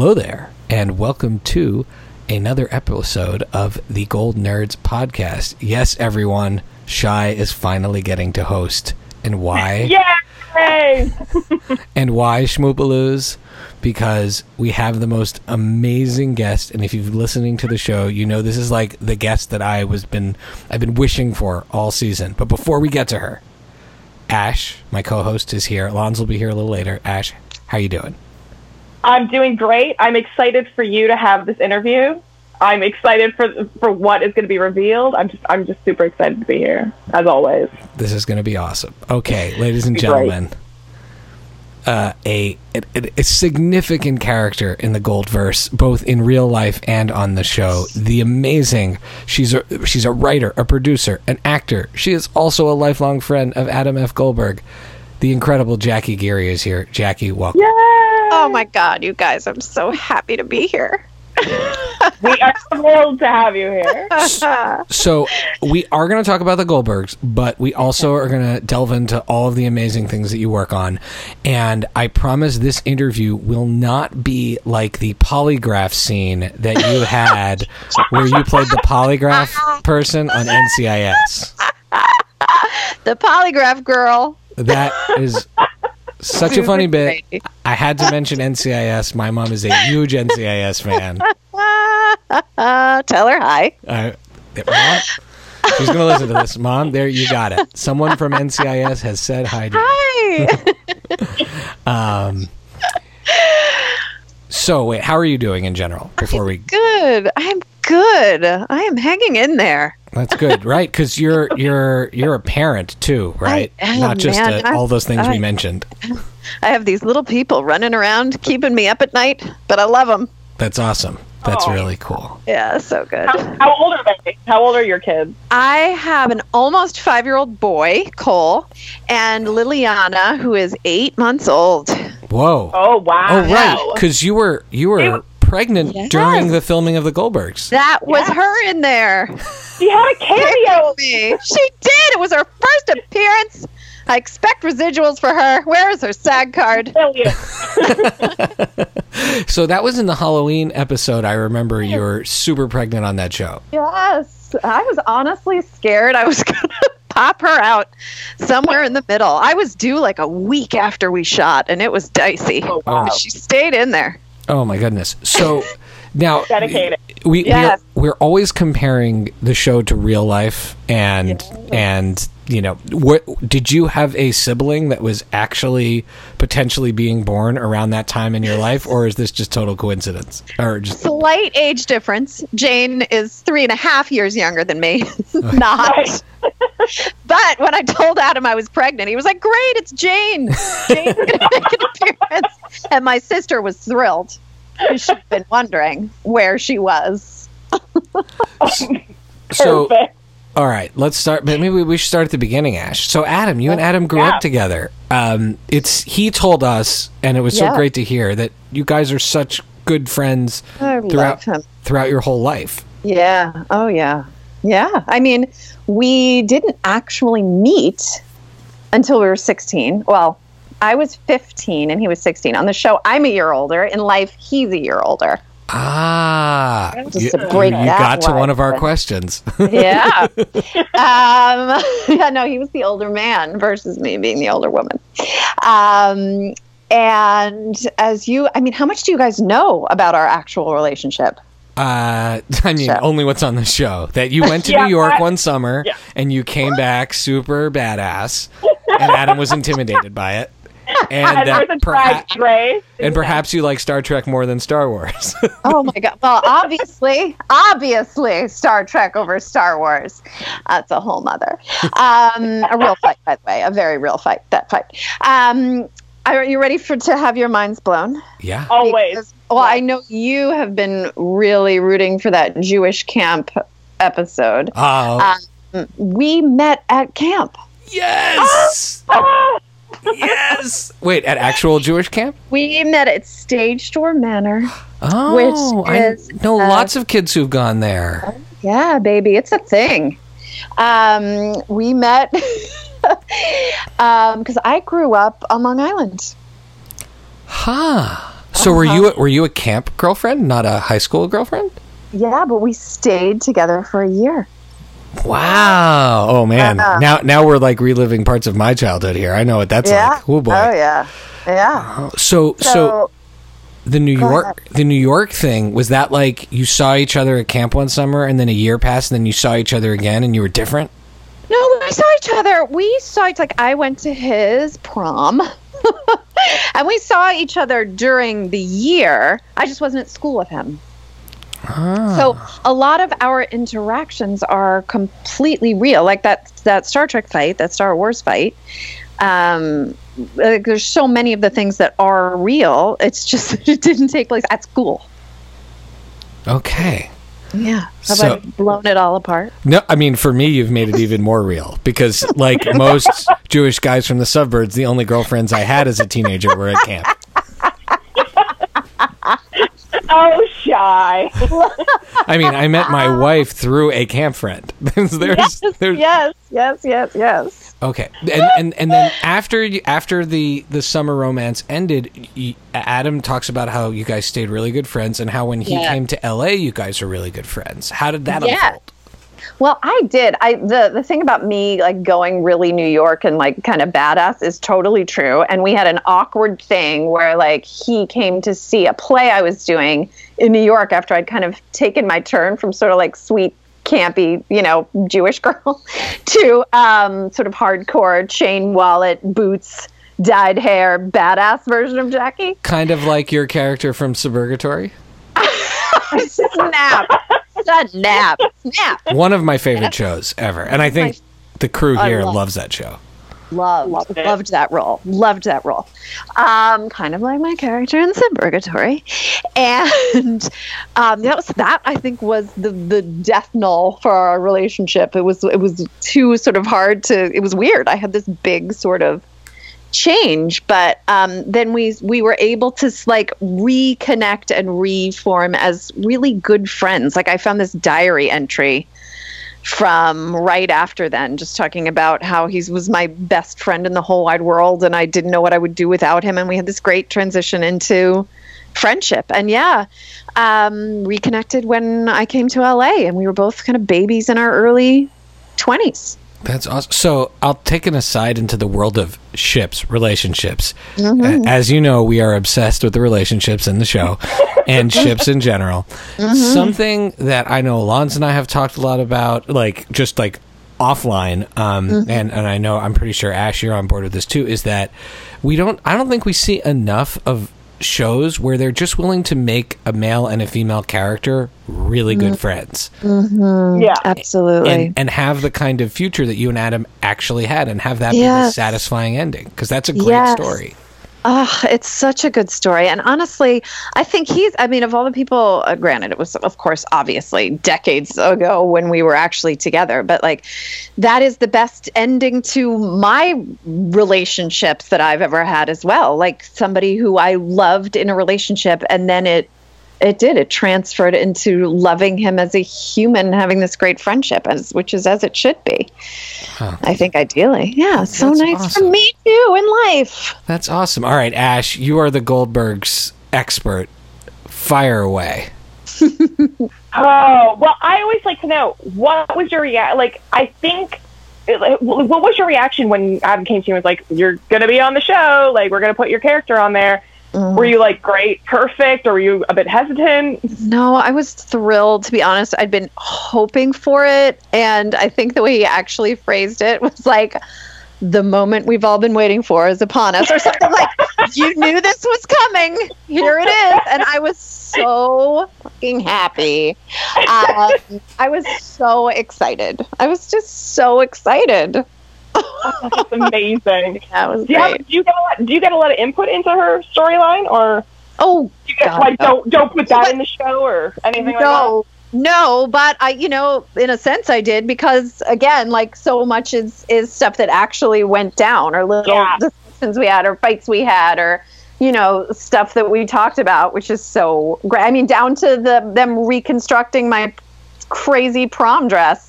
Hello there, and welcome to another episode of the Goldnerds podcast. Yes, everyone, Shy is finally getting to host. And why? Yay! and why, Schmoopaloos? Because we have the most amazing guest, and if you've been listening to the show, you know this is like the guest that I was been I've been wishing for all season. But before we get to her, Ash, my co-host, is here. Alonzo will be here a little later. Ash, how you doing? I'm doing great. I'm excited for you to have this interview. I'm excited for for what is going to be revealed. I'm just I'm just super excited to be here as always. This is going to be awesome. Okay, ladies and gentlemen, uh, a, a a significant character in the Goldverse, both in real life and on the show. The amazing. She's a she's a writer, a producer, an actor. She is also a lifelong friend of Adam F. Goldberg. The incredible Jackie Geary is here. Jackie, welcome. Yay! Oh my god, you guys, I'm so happy to be here. we are thrilled to have you here. So we are going to talk about the Goldbergs, but we also are going to delve into all of the amazing things that you work on. And I promise this interview will not be like the polygraph scene that you had where you played the polygraph person on NCIS. the polygraph girl. That is such a funny bit. I had to mention NCIS. My mom is a huge NCIS fan. Uh, tell her hi. Uh, mom, she's going to listen to this. Mom, there you got it. Someone from NCIS has said hi to you. Hi. Um, so wait, how are you doing in general? Before we, good. I'm good. I am hanging in there. That's good, right? Because you're you're you're a parent too, right? am, Not just man. uh, all those things we mentioned. I have these little people running around keeping me up at night, but I love them. That's awesome. That's Aw. really cool. Yeah, so good. How, how old are they? How old are your kids? I have an almost five year old boy, Cole, and Liliana, who is eight months old. Whoa. Oh wow! Oh right, because you were you were pregnant Yes. during the filming of the Goldbergs. That was Yes. her in there. she had a cameo. She did. It was her first appearance. I expect residuals for her. Where is her SAG card? Brilliant. So that was in the Halloween episode. I remember you were super pregnant on that show. Yes. I was honestly scared I was going to pop her out somewhere in the middle. I was due like a week after we shot, and it was dicey. Oh, wow. She stayed in there. Oh my goodness. So now Dedicated. we Yes. we're, we're always comparing the show to real life and and you know what did you have a sibling that was actually potentially being born around that time in your life or is this just total coincidence or just Slight age difference. Jane is three and a half years younger than me. Not. But when I told Adam I was pregnant, he was like, "Great, it's Jane. Jane's going to make an appearance." And my sister was thrilled. She'd been wondering where she was. so all right let's start maybe we should start at the beginning ash so adam you and adam grew Yeah. up together um it's he told us and it was so great to hear that you guys are such good friends I throughout throughout your whole life Yeah. Oh, yeah. Yeah. I mean, we didn't actually meet until we were 16. Well, I was 15 and he was 16. On the show, I'm a year older. In life, he's a year older. Ah, Just you, to break you that got to one one. of our questions. Yeah. um, yeah, no, he was the older man versus me being the older woman. Um, and as you, I mean, how much do you guys know about our actual relationship? Uh, I mean, Show. only what's on the show. That you went to Yeah, New York I- one summer Yeah. and you came back super badass, and Adam was intimidated by it, and And that there's a perha- drag and perhaps you like Star Trek more than Star Wars. Oh my god! Well, obviously, obviously, Star Trek over Star Wars. That's a whole mother. Um, a real fight, by the way, a very real fight. That fight. Um, are you ready for to have your minds blown? yeah. Always. Because- well, I know you have been really rooting for that Jewish camp episode. Oh Um, we met at camp. yes, Ah! Yes. Wait, at actual Jewish camp? We met at Stagedoor Manor. Oh, Which I is, know uh, lots of kids who've gone there. Yeah, baby, it's a thing. Um, we met because I grew up on Long Island. Huh. So were you were you a camp girlfriend, not a high school girlfriend? Yeah, but we stayed together for a year. Wow. Oh man. Now now we're like reliving parts of my childhood here. I know what that's yeah. like. Oh boy. Oh yeah. Yeah. So so So, the New York the New York thing was that like you saw each other at camp one summer and then a year passed and then you saw each other again and you were different? no, we saw each other. We saw each like I went to his prom. and we saw each other during the year. I just wasn't at school with him. So a lot of our interactions are completely real, like that that Star Trek fight, that Star Wars fight. Um, like there's so many of the things that are real. It's just that it didn't take place at school. Okay. Yeah, have So- I blown it all apart? No, I mean for me you've made it even more real because like most Jewish guys from the suburbs, the only girlfriends I had as a teenager were at camp. Oh, shy. I mean, I met my wife through a camp friend. there's, there's, there's, yes, yes, yes, yes. Okay, and, and and then after after the the summer romance ended, Adam talks about how you guys stayed really good friends, and how when he Yeah. came to L.A., you guys are really good friends. How did that Yeah. unfold? Well, I did. I the the thing about me like going really New York and like kind of badass is totally true. And we had an awkward thing where like he came to see a play I was doing in New York after I'd kind of taken my turn from sort of like sweet campy, you know, Jewish girl to um, sort of hardcore chain wallet, boots, dyed hair, badass version of Jackie. Kind of like your character from Suburgatory. Snap. Snap. Snap. One of my favorite shows ever, and I think the crew here love- loves that show. Loved, Loved loved that role. Loved that role. Um, kind of like my character in Suburgatory, and um, that was that. I think was the the death knell for our relationship. It was it was too sort of hard to. It was weird. I had this big sort of change, but um, then we we were able to like reconnect and reform as really good friends. Like I found this diary entry from right after then just talking about how he was my best friend in the whole wide world and I didn't know what I would do without him and we had this great transition into friendship and yeah um, reconnected when I came to LA and we were both kind of babies in our early 20s That's awesome. So I'll take an aside into the world of ships, relationships. Mm-hmm. A- As you know, we are obsessed with the relationships in the show and ships in general. Mm-hmm. Something that I know Alonzo and I have talked a lot about, like just like offline, um, mm-hmm. and and I know I'm pretty sure Ash, you're on board with this too. Is that we don't? I don't think we see enough of shows where they're just willing to make a male and a female character really good mm-hmm. friends mm-hmm. Yeah. absolutely and, and have the kind of future that you and Adam actually had and have that be the Yes. satisfying ending because that's a great Yes. story. Oh, it's such a good story. And honestly, I think he's, I mean, of all the people, uh, granted, it was, of course, obviously decades ago when we were actually together, but like that is the best ending to my relationships that I've ever had as well. Like somebody who I loved in a relationship and then it, it did. It transferred into loving him as a human, having this great friendship, as which is as it should be. I think ideally, yeah. So That's nice awesome. for me too in life. That's awesome. All right, Ash, you are the Goldbergs expert. Fire away. Oh well, I always like to know what was your reaction. Like, I think, like, what was your reaction when Adam came to you and was like, "You're gonna be on the show. Like, we're gonna put your character on there." Were you like, "Great, perfect," or were you a bit hesitant? No, I was thrilled to be honest. I'd been hoping for it, and I think the way he actually phrased it was like the moment we've all been waiting for is upon us, or something like you knew this was coming. Here it is, and I was so fucking happy. Um, I was so excited. I was just so excited. That's amazing. That was Do you, have, great. do you get a lot, do you get a lot of input into her storyline, or Oh do you God, like no. don't don't put that But- in the show or anything like that? no no but i you know in a sense i did because again like so much is is stuff that actually went down or little Yeah. discussions we had or fights we had or you know stuff that we talked about which is so great i mean down to the them reconstructing my crazy prom dress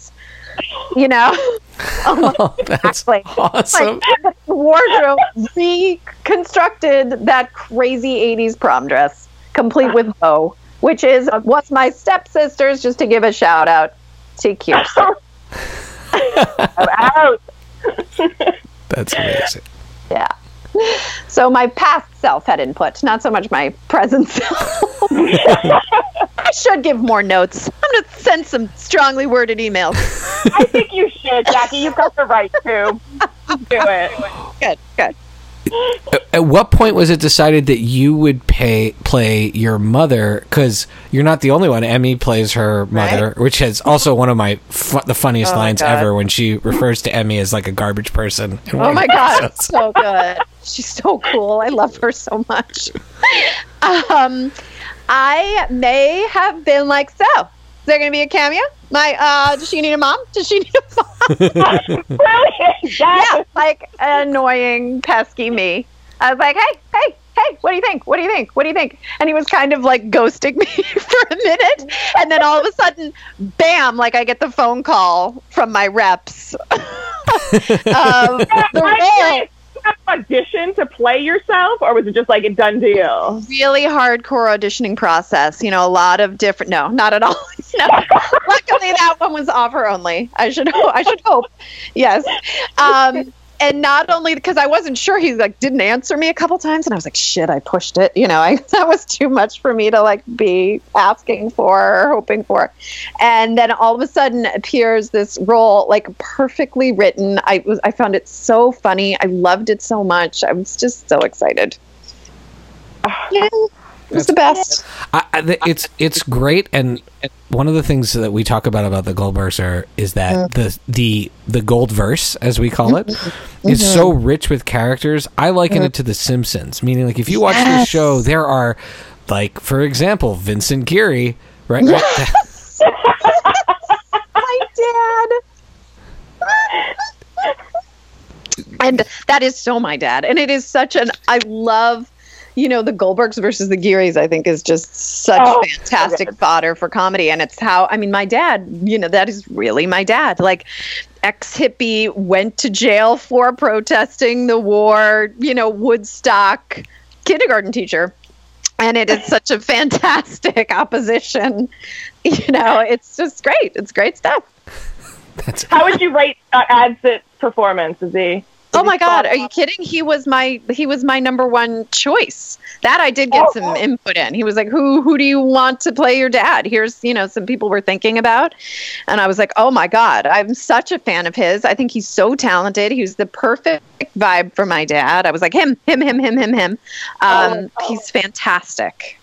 you know oh, oh, that's Exactly. awesome. like wardrobe reconstructed that crazy 80s prom dress, complete with bow, which is what's my stepsister's, just to give a shout out to Kirsten. I'm out. That's amazing. Yeah. So my past self had input, not so much my present self. I should give more notes. I'm going to send some strongly worded emails. I think you should, Jackie. You've got the right to. Do it. Good, good. At- At what point was it decided that you would pay play your mother? Because you're not the only one. Emmy plays her mother, which is also one of my fu- the funniest Oh lines ever when she refers to Emmy as like a garbage person. Oh my god, so good. She's so cool. I love her so much. Um, I may have been like, so there going to be a cameo? My, uh, does she need a mom? Does she need a mom? Brilliant. Yes. yeah, like annoying, pesky me. I was like, hey, hey, hey, what do you think? What do you think? What do you think? And he was kind of like ghosting me for a minute. And then all of a sudden, bam, like I get the phone call from my reps. um, the role, I have an audition to play yourself, or was it just like a done deal? really hardcore auditioning process. You know, a lot of different. No, not at all. no. Luckily, that one was offer only. I should. I should hope. Yes. Um, and not only because I wasn't sure, he like didn't answer me a couple times, and I was like, "Shit, I pushed it." You know, I that was too much for me to like be asking for or hoping for. And then all of a sudden appears this role, like perfectly written. I was. I found it so funny. I loved it so much. I was just so excited. Yeah, it was the best. I, I, it's it's great, and one of the things that we talk about about the gold Goldverse is that the the the Goldverse, as we call it, mm-hmm. is so mm-hmm. rich with characters. I liken it to The Simpsons, meaning like if you watch the Yes. show, there are like, for example, Vincent Geary, right? right My dad. and that is so my dad. And it is such an I love you know the Goldbergs versus the Gearys I think is just such Oh, fantastic good. fodder for comedy and it's how I mean my dad you know that is really my dad like ex hippie went to jail for protesting the war you know Woodstock kindergarten teacher and it is such a fantastic opposition you know it's just great it's great stuff That's How would you rate uh, Adsit performance? Is he? Oh my god, are you kidding? He was my he was my number one choice. That I did get Oh, some oh. input in. He was like, "Who who do you want to play your dad?" Here's, you know, some people were thinking about. And I was like, "Oh my god, I'm such a fan of his. I think he's so talented. He was the perfect vibe for my dad." I was like, "Him, him, him, him, him, him." Um, Oh. he's fantastic.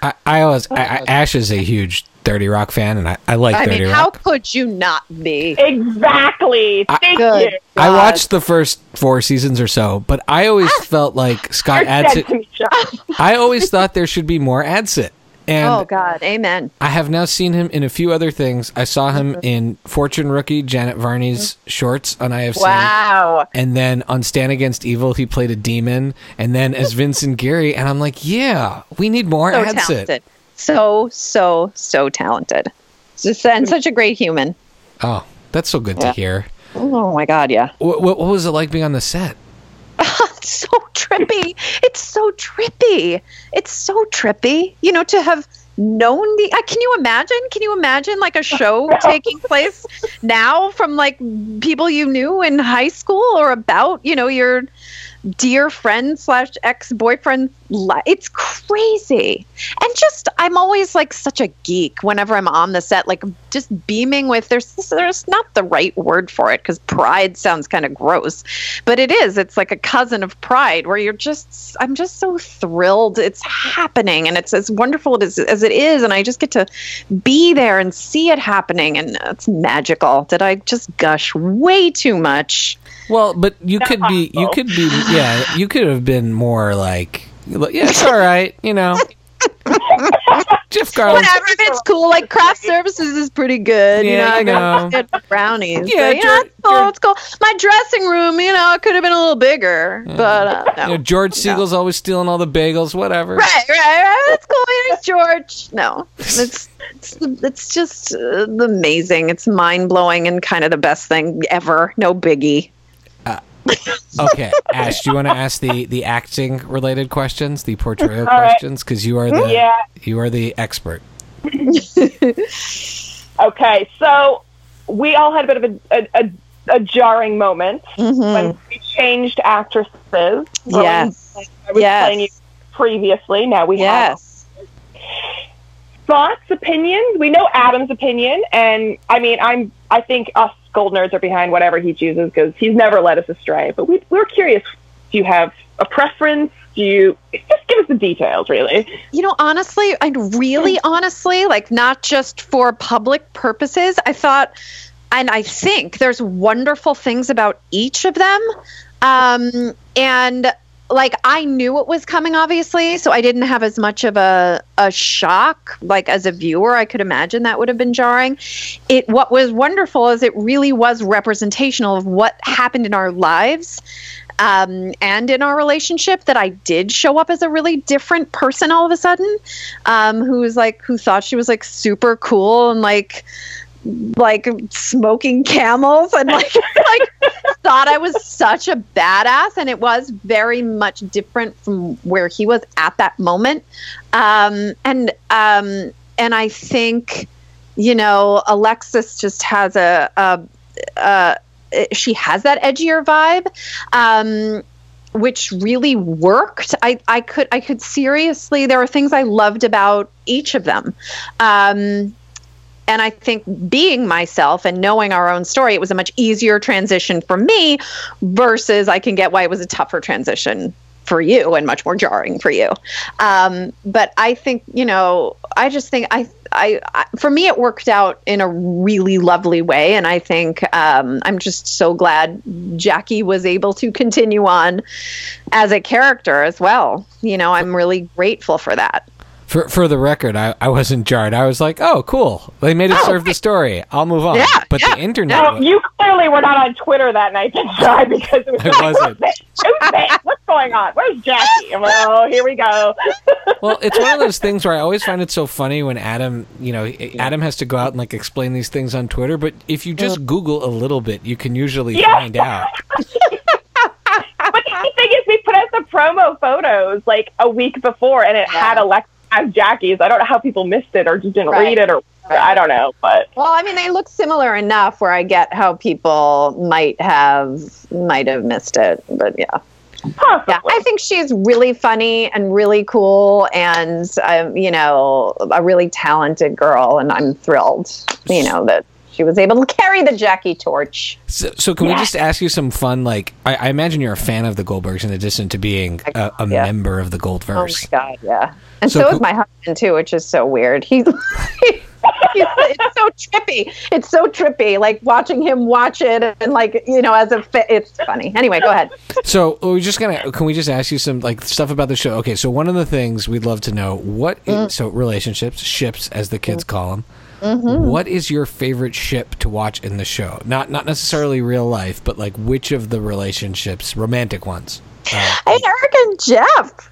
I, I always I, I, Ash is a huge Thirty Rock fan, and I, I like I Thirty mean, Rock. how could you not be? Exactly. Thank Good. you. I watched the first four seasons or so, but I always ah. felt like Scott You're dead to Adsit. I always thought there should be more Adsit, and Oh god, amen. I have now seen him in a few other things. I saw him mm-hmm. in Fortune Rookie, Janet Varney's mm-hmm. shorts on IFC. Wow. And then on Stan Against Evil, he played a demon. And then as Vincent Geary, and I'm like, yeah, we need more so Adsit. talented. So so so talented. Just and such a great human. Oh, that's so good to hear. Oh my god, yeah. What, what, what was it like being on the set? It's so trippy. It's so trippy. It's so trippy. You know, to have known the. Uh, can you imagine? Can you imagine like a show taking place now from like people you knew in high school or about you know your dear friend slash ex boyfriend? It's crazy. And just I'm always like such a geek whenever I'm on the set, like just beaming with. There's there's not the right word for it because pride sounds kind of gross, but it is. It's like a cousin of pride where you're just. I'm just so thrilled it's happening and it's as wonderful as as it is, and I just get to be there and see it happening, and it's magical. Did I just gush way too much? Well, but you could be, you could be, yeah, you could have been more like, yeah, it's all right, you know. Jeff Garlin. Whatever, it's cool. Like craft services is pretty good. you Yeah, know, I know. good brownies. Yeah, but, you George- it's cool. It's cool. My dressing room, you know, it could have been a little bigger, but uh, no. You know, George Segal's always stealing all the bagels, whatever. Right, right, right. That's cool. Here's George. No, it's it's it's just uh, amazing. It's mind blowing and kind of the best thing ever. No biggie. Okay, Ash, do you want to ask the the acting related questions, the portrayal All right. questions? Because you are the Yeah. you are the expert. Okay, so we all had a bit of a, a, a, a jarring moment Mhm. when we changed actresses. Or Yes. when I was Yes. playing you previously. Now we have Yes. thoughts, opinions. We know Adam's opinion, and I mean, I'm. I think us gold nerds are behind whatever he chooses because he's never led us astray. But we, we're curious. Do you have a preference? Do you just give us the details, really? You know, honestly, I really honestly, like not just for public purposes, I thought and I think there's wonderful things about each of them. Um and like I knew it was coming obviously, so I didn't have as much of a a shock like as a viewer. I could imagine that would have been jarring. It what was wonderful is it really was representational of what happened in our lives um, and in our relationship that I did show up as a really different person all of a sudden, um, who was like who thought she was like super cool and like like smoking camels and like like thought I was such a badass and it was very much different from where he was at that moment. Um, and um, and I think you know Alexis just has a, a, a she has that edgier vibe um, which really worked I, I could i could seriously there were things i loved about each of them um, and i think being myself and knowing our own story it was a much easier transition for me versus i can get why it was a tougher transition for you and much more jarring for you. Um, but i think you know i just think I, I i for me it worked out in a really lovely way. And i think um, i'm just so glad jackie was able to continue on as a character as well. You know i'm really grateful for that For for the record, I, I wasn't jarred. I was like, oh, cool. They made it Oh, serve the story. I'll move on. Yeah, but yeah, the internet. Well, you clearly were not on Twitter that night, then, Shy, because it was I like, wasn't. Who's? Who's? What's going on? Where's Jackie? I'm oh, here we go. well, it's one of those things where I always find it so funny when Adam, you know, Adam has to go out and like explain these things on Twitter. But if you just Google a little bit, you can usually Yeah. find out. But the thing is, we put out the promo photos like a week before, and it had Alexa as Jackie's. I don't know how people missed it or just didn't Right. read it, or I don't know. But well i mean they look similar enough where i get how people might have might have missed it but yeah possibly. Yeah, I think she's really funny and really cool, and um, you know, a really talented girl. And I'm thrilled, you know, that she was able to carry the Jackie torch. So, so can we just ask you some fun? Like, I, I imagine you're a fan of the Goldbergs in addition to being a, a Yeah. member of the Goldverse. Oh my god, yeah. And So so, is my husband too, which is so weird. He's. it's so trippy. It's so trippy. Like watching him watch it, and like you know, as a fa- it's funny. Anyway, go ahead. So we're just gonna. Can we just ask you some like stuff about the show? Okay, so one of the things we'd love to know what is- Mm. so relationships, ships, as the kids call them. What is your favorite ship to watch in the show? Not not necessarily real life, but like which of the relationships, romantic ones? Uh, Hey, Eric and Geoff.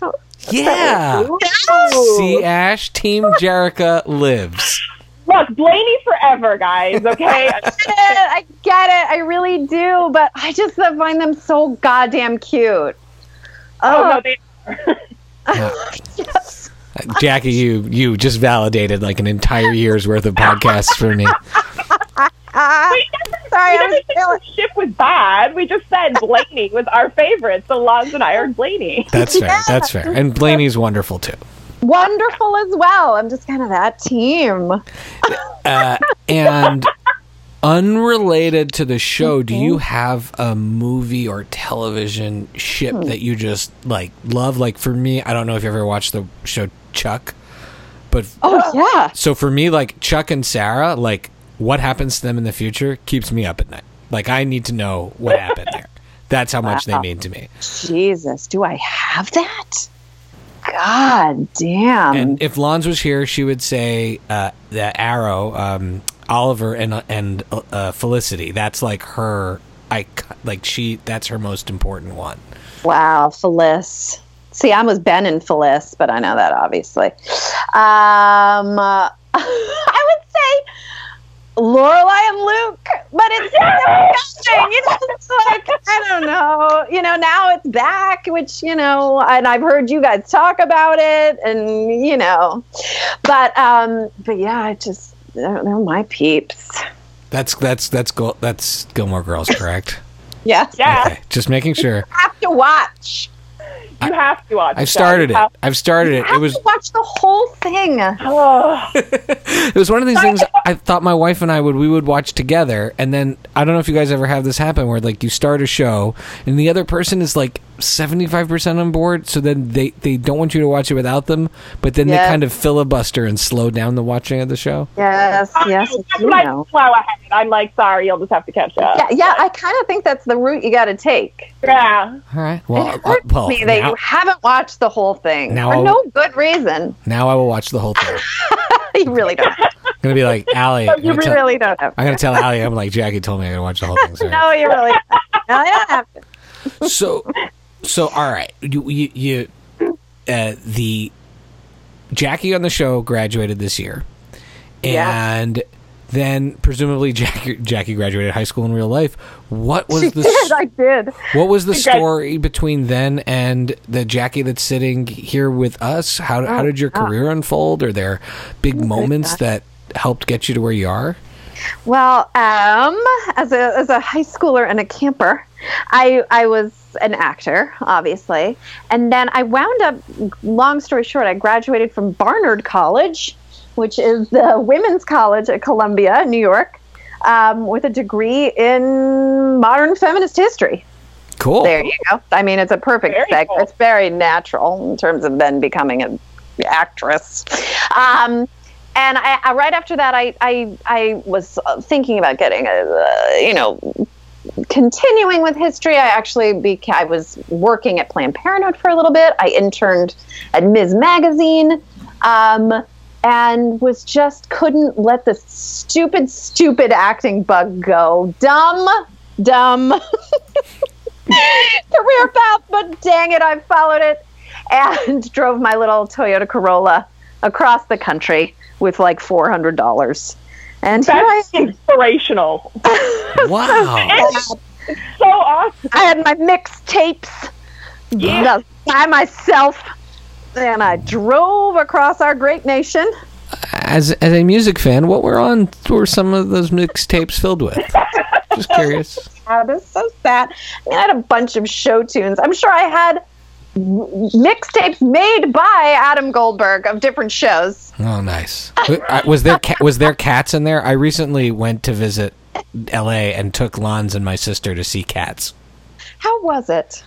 yeah. Ooh. See, Ash, Team Jerica lives. Look, Blaney forever, guys. Okay. get it. I get it. I really do. But I just find them so goddamn cute. oh no, they. Yeah. Uh, Jackie, you you just validated like an entire year's worth of podcasts for me. Ah, We sorry, I never was feeling. the ship was bad. We just said Blaney was our favorite. So Lons and I are Blaney. That's fair. That's fair. And Blaney's wonderful too. wonderful as well. I'm just kind of that team. Uh, and unrelated to the show, do you have a movie or television ship that you just like love? Like for me, I don't know if you ever watched the show Chuck, but Oh yeah. so for me, like Chuck and Sarah, like what happens to them in the future keeps me up at night. Like I need to know what happened there. That's how much they mean to me. Jesus, do I have that? God damn. And if Lons was here, she would say uh, that Arrow, um, Oliver, and and uh, Felicity. That's like her. I like she. That's her most important one. Wow, Phyllis. See, I was Ben and Phyllis, but I know that obviously. Um, uh, I would say Lorelai and Luke. but it's disgusting. You know, it's like I don't know. You know, now it's back, which you know, and I've heard you guys talk about it, and you know, but um, but yeah, I just they're, they're my peeps. That's that's that's Gil- that's Gilmore Girls, correct? Yes, Yeah, Okay, just making sure. have to watch. You have to watch. It. I've started it. I've started it. It was watch the whole thing. Oh, it was one of these things I thought my wife and I would we would watch together, and then I don't know if you guys ever have this happen where like you start a show and the other person is like seventy five percent on board, so then they they don't want you to watch it without them, but then Yeah. they kind of filibuster and slow down the watching of the show. Yes, yes, That's you when I know. plow ahead. I'm like, sorry, you'll just have to catch up. Yeah, yeah, I kind of think that's the route you got to take. Yeah. All right. Well, it uh, well me that now, you haven't watched the whole thing Now for I'll- no good reason. now I will watch the whole thing. You really don't. gonna be like Allie. I'm you gonna tell- really don't have. I'm gonna tell Allie. I'm like Jackie told me I gotta watch the whole thing. Sorry. No, you really. Don't. No, you don't have to. so so all right you you, you uh, the jackie on the show graduated this year Yeah. and then presumably jackie jackie graduated high school in real life what was She the did. I did. what was the story between then and the jackie that's sitting here with us how, how Oh, did your wow. career unfold are there big moments that helped get you to where you are Well, um, as a as a high schooler and a camper, I I was an actor, obviously, and then I wound up. Long story short, I graduated from Barnard College, which is the women's college at Columbia, New York, um, with a degree in modern feminist history. cool There you go. I mean, it's a perfect Very segue. cool. It's very natural in terms of then becoming an actress. Um, and I, I, right after that, I, I, I was uh, thinking about getting a, uh, you know, continuing with history. I actually beca- I was working at Planned Parenthood for a little bit. I interned at Ms. Magazine. Um, and was just couldn't let the stupid, stupid acting bug go. Dumb, dumb career path, but dang it, I followed it and drove my little Toyota Corolla across the country with like four hundred dollars. And here I That's am. inspirational. wow So awesome. I had my mixtapes Yeah. by myself, and I drove across our great nation. as as a music fan what were on were some of those mixtapes filled with just curious that's so sad. I mean, I had a bunch of show tunes. I'm sure I had mixtapes made by Adam Goldberg of different shows. Oh, nice. Uh, was there was there cats in there? I recently went to visit L.A. and took Lons and my sister to see cats. How was it?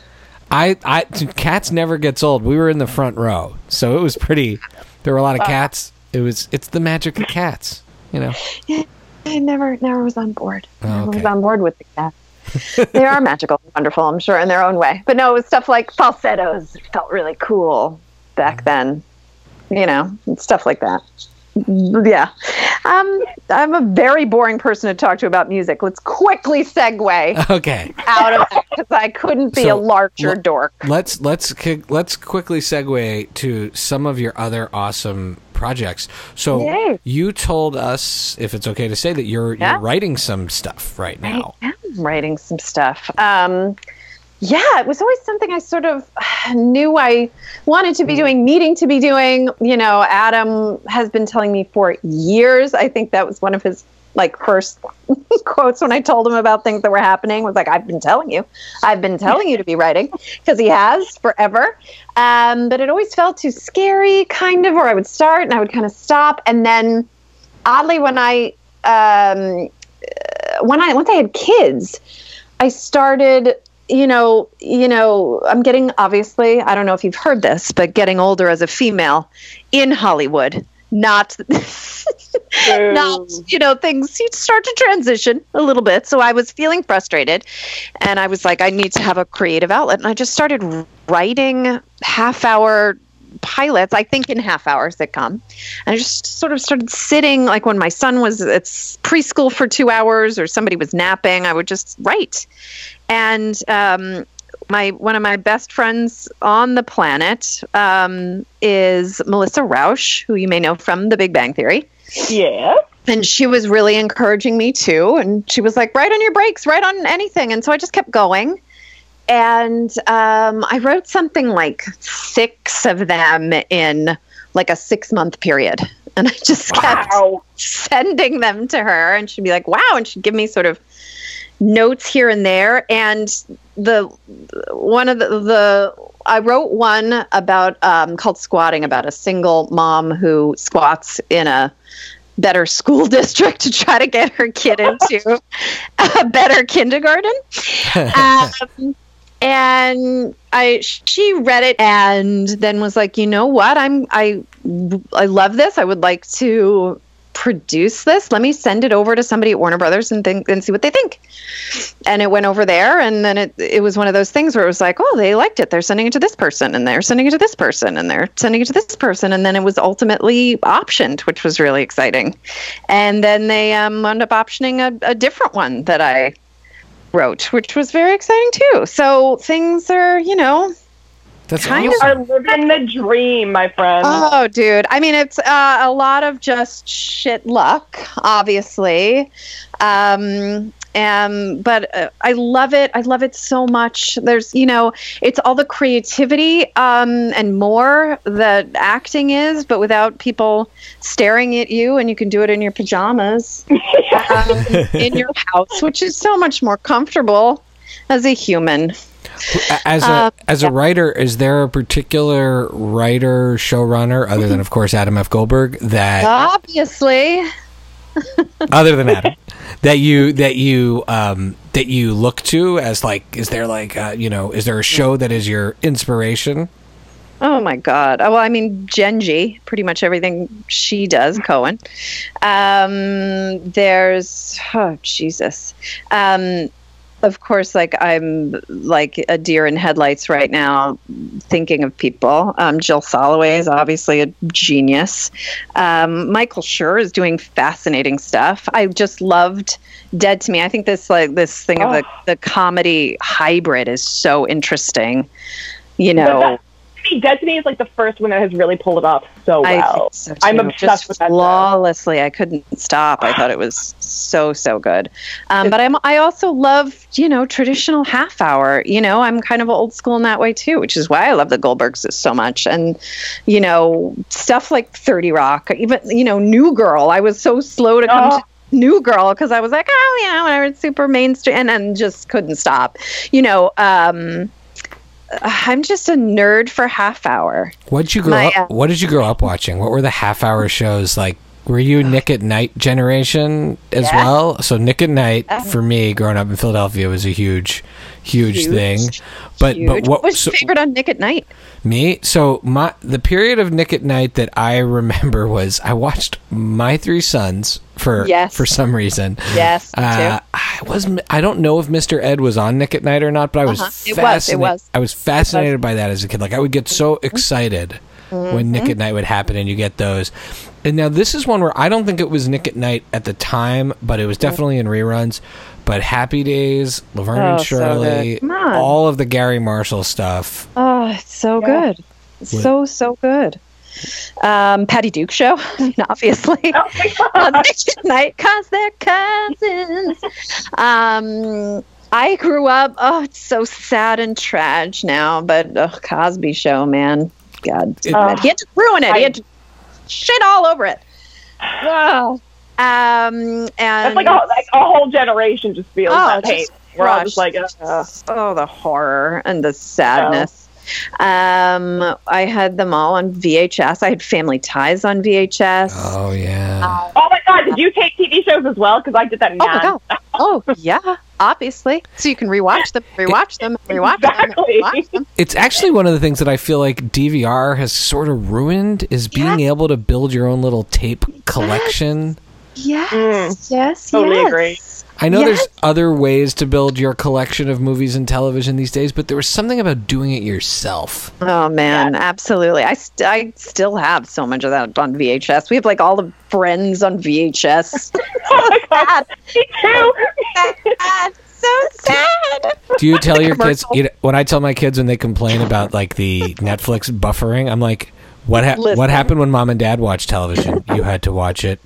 I, I cats never gets old. We were in the front row, so it was pretty. There were a lot of cats. It was it's the magic of cats, you know. I never, never was on board. Oh, okay. was on board with the cats. they are magical, and wonderful, I'm sure, in their own way. But no, it was stuff like falsettos. Felt really cool back then. You know, stuff like that. Yeah. Um, I'm a very boring person to talk to about music. Let's quickly segue Okay, out of that because I couldn't be So, a larger l- dork. let's let's let's quickly segue to some of your other awesome projects. So Yay. you told us, if it's okay to say, that you're Yeah. you're writing some stuff right now. I am writing some stuff. Um, yeah, it was always something I sort of knew I wanted to be doing, needing to be doing. You know, Adam has been telling me for years. I think that was one of his like first quotes when I told him about things that were happening was like, I've been telling you, I've been telling you to be writing because he has forever. Um, but it always felt too scary, kind of, or I would start and I would kind of stop. And then oddly, when I, um, when I, once I had kids, I started, you know, you know, I'm getting obviously, I don't know if you've heard this, but getting older as a female in Hollywood, not not you know things you start to transition a little bit. So i was feeling frustrated and i was like i need to have a creative outlet. And i just started writing half hour pilots i think in half hour sitcom. And i just sort of started sitting like when my son was at preschool for two hours or somebody was napping i would just write. And um, my one of my best friends on the planet um, is Melissa Rauch, who you may know from The Big Bang Theory. Yeah. and she was really encouraging me too. And she was like, "Write on your breaks, write on anything." And so I just kept going. And um, I wrote something like six of them in like a six month period. And I just kept Wow. sending them to her and she'd be like wow and she'd give me sort of notes here and there and the one of the, the i wrote one about um, called squatting about a single mom who squats in a better school district to try to get her kid into a better kindergarten um, and I she read it and then was like, you know what? I'm I I love this. I would like to produce this. Let me send it over to somebody at Warner Brothers and think and see what they think. And it went over there and then it it was one of those things where it was like, oh, they liked it. They're sending it to this person and they're sending it to this person and they're sending it to this person and then it was ultimately optioned, which was really exciting. And then they um, wound up optioning a, a different one that I wrote, which was very exciting too. So things are, you know, That's Kind You awesome. are living the dream, my friend. oh, dude. I mean, it's uh, a lot of just shit luck, obviously. Um, and but uh, I love it. I love it so much. There's, you know, it's all the creativity um, and more that acting is, but without people staring at you, and you can do it in your pajamas, um, in your house, which is so much more comfortable as a human. As a Um, as a writer, is there a particular writer showrunner other than, of course, Adam F. Goldberg that Obviously, other than Adam that you that you um, that you look to as like is there like uh, you know is there a show that is your inspiration? Oh my God. Oh, Well, I mean, Jenji, pretty much everything she does, Kohan. Um, there's, oh, Jesus. Um, of course, like I'm like a deer in headlights right now, thinking of people. Um, Jill Soloway is obviously a genius. Um, Michael Schur is doing fascinating stuff. I just loved Dead to Me. I think this like this thing of the, the comedy hybrid is so interesting. You know, to me, Dead is like the first one that has really pulled it off so well. so I'm obsessed Just with that show. flawlessly. I couldn't stop. I thought it was so so good. Um, but I'm I also love you know traditional half hour. You know I'm kind of old school in that way too, which is why I love the Goldbergs so much. And you know stuff like Thirty Rock, even you know New Girl. I was so slow to come Oh. to. New Girl, because I was like, oh, yeah, whatever, it's super mainstream, and then just couldn't stop. You know, um, I'm just a nerd for half hour. What did you grow My, up? what did you grow up watching? What were the half hour shows like? Were you Nick at Night generation as Yeah. well? So Nick at Night um, for me, growing up in Philadelphia, was a huge, huge, Huge. thing. But Huge. but what was so, your favorite on Nick at Night? me? So my the period of Nick at Night that I remember was I watched My Three Sons for Yes. for some reason. Yes, me Uh, too. I was I don't know if Mr. Ed was on Nick at Night or not, but I was Uh-huh. It was, it fascinated. was. I was fascinated by that as a kid. Like I would get so excited when Nick Mm-hmm. at Night would happen, and you get those. And now this is one where I don't think it was Nick at Night at the time, but it was definitely in reruns. But Happy Days, Laverne and Oh, so Shirley, good. Come on. all of the Garry Marshall stuff. Oh, it's so Yeah. good. So, so good. Um, Patty Duke show, obviously. Oh my on God. Nick Night, because they're cousins. Um, I grew up, oh, it's so sad and tragic now, but oh, Cosby show, man. God. Oh. he had to ruin it. he had to shit all over it. Oh. Um, and That's like a, like a whole generation just feels Oh, that just We're all just like, uh, oh, the horror and the sadness. Um, I had them all on VHS. I had Family Ties on VHS. Oh yeah. oh my god, did you take TV shows as well? Because I did that. Oh my god! Oh yeah, obviously. So you can rewatch them, rewatch them, rewatch Exactly. them, and rewatch them. It's actually one of the things that I feel like DVR has sort of ruined is being Yeah. able to build your own little tape collection. Yes, Mm. yes, Totally yes. agree. I know Yes. there's other ways to build your collection of movies and television these days, but there was something about doing it yourself. Oh man, absolutely. I st- I still have so much of that on VHS. We have like all the Friends on VHS. Oh my god, too. sad, so sad. Do you tell your kids you know, when I tell my kids when they complain about like the Netflix buffering, I'm like, what ha- what happened when mom and dad watched television? You had to watch it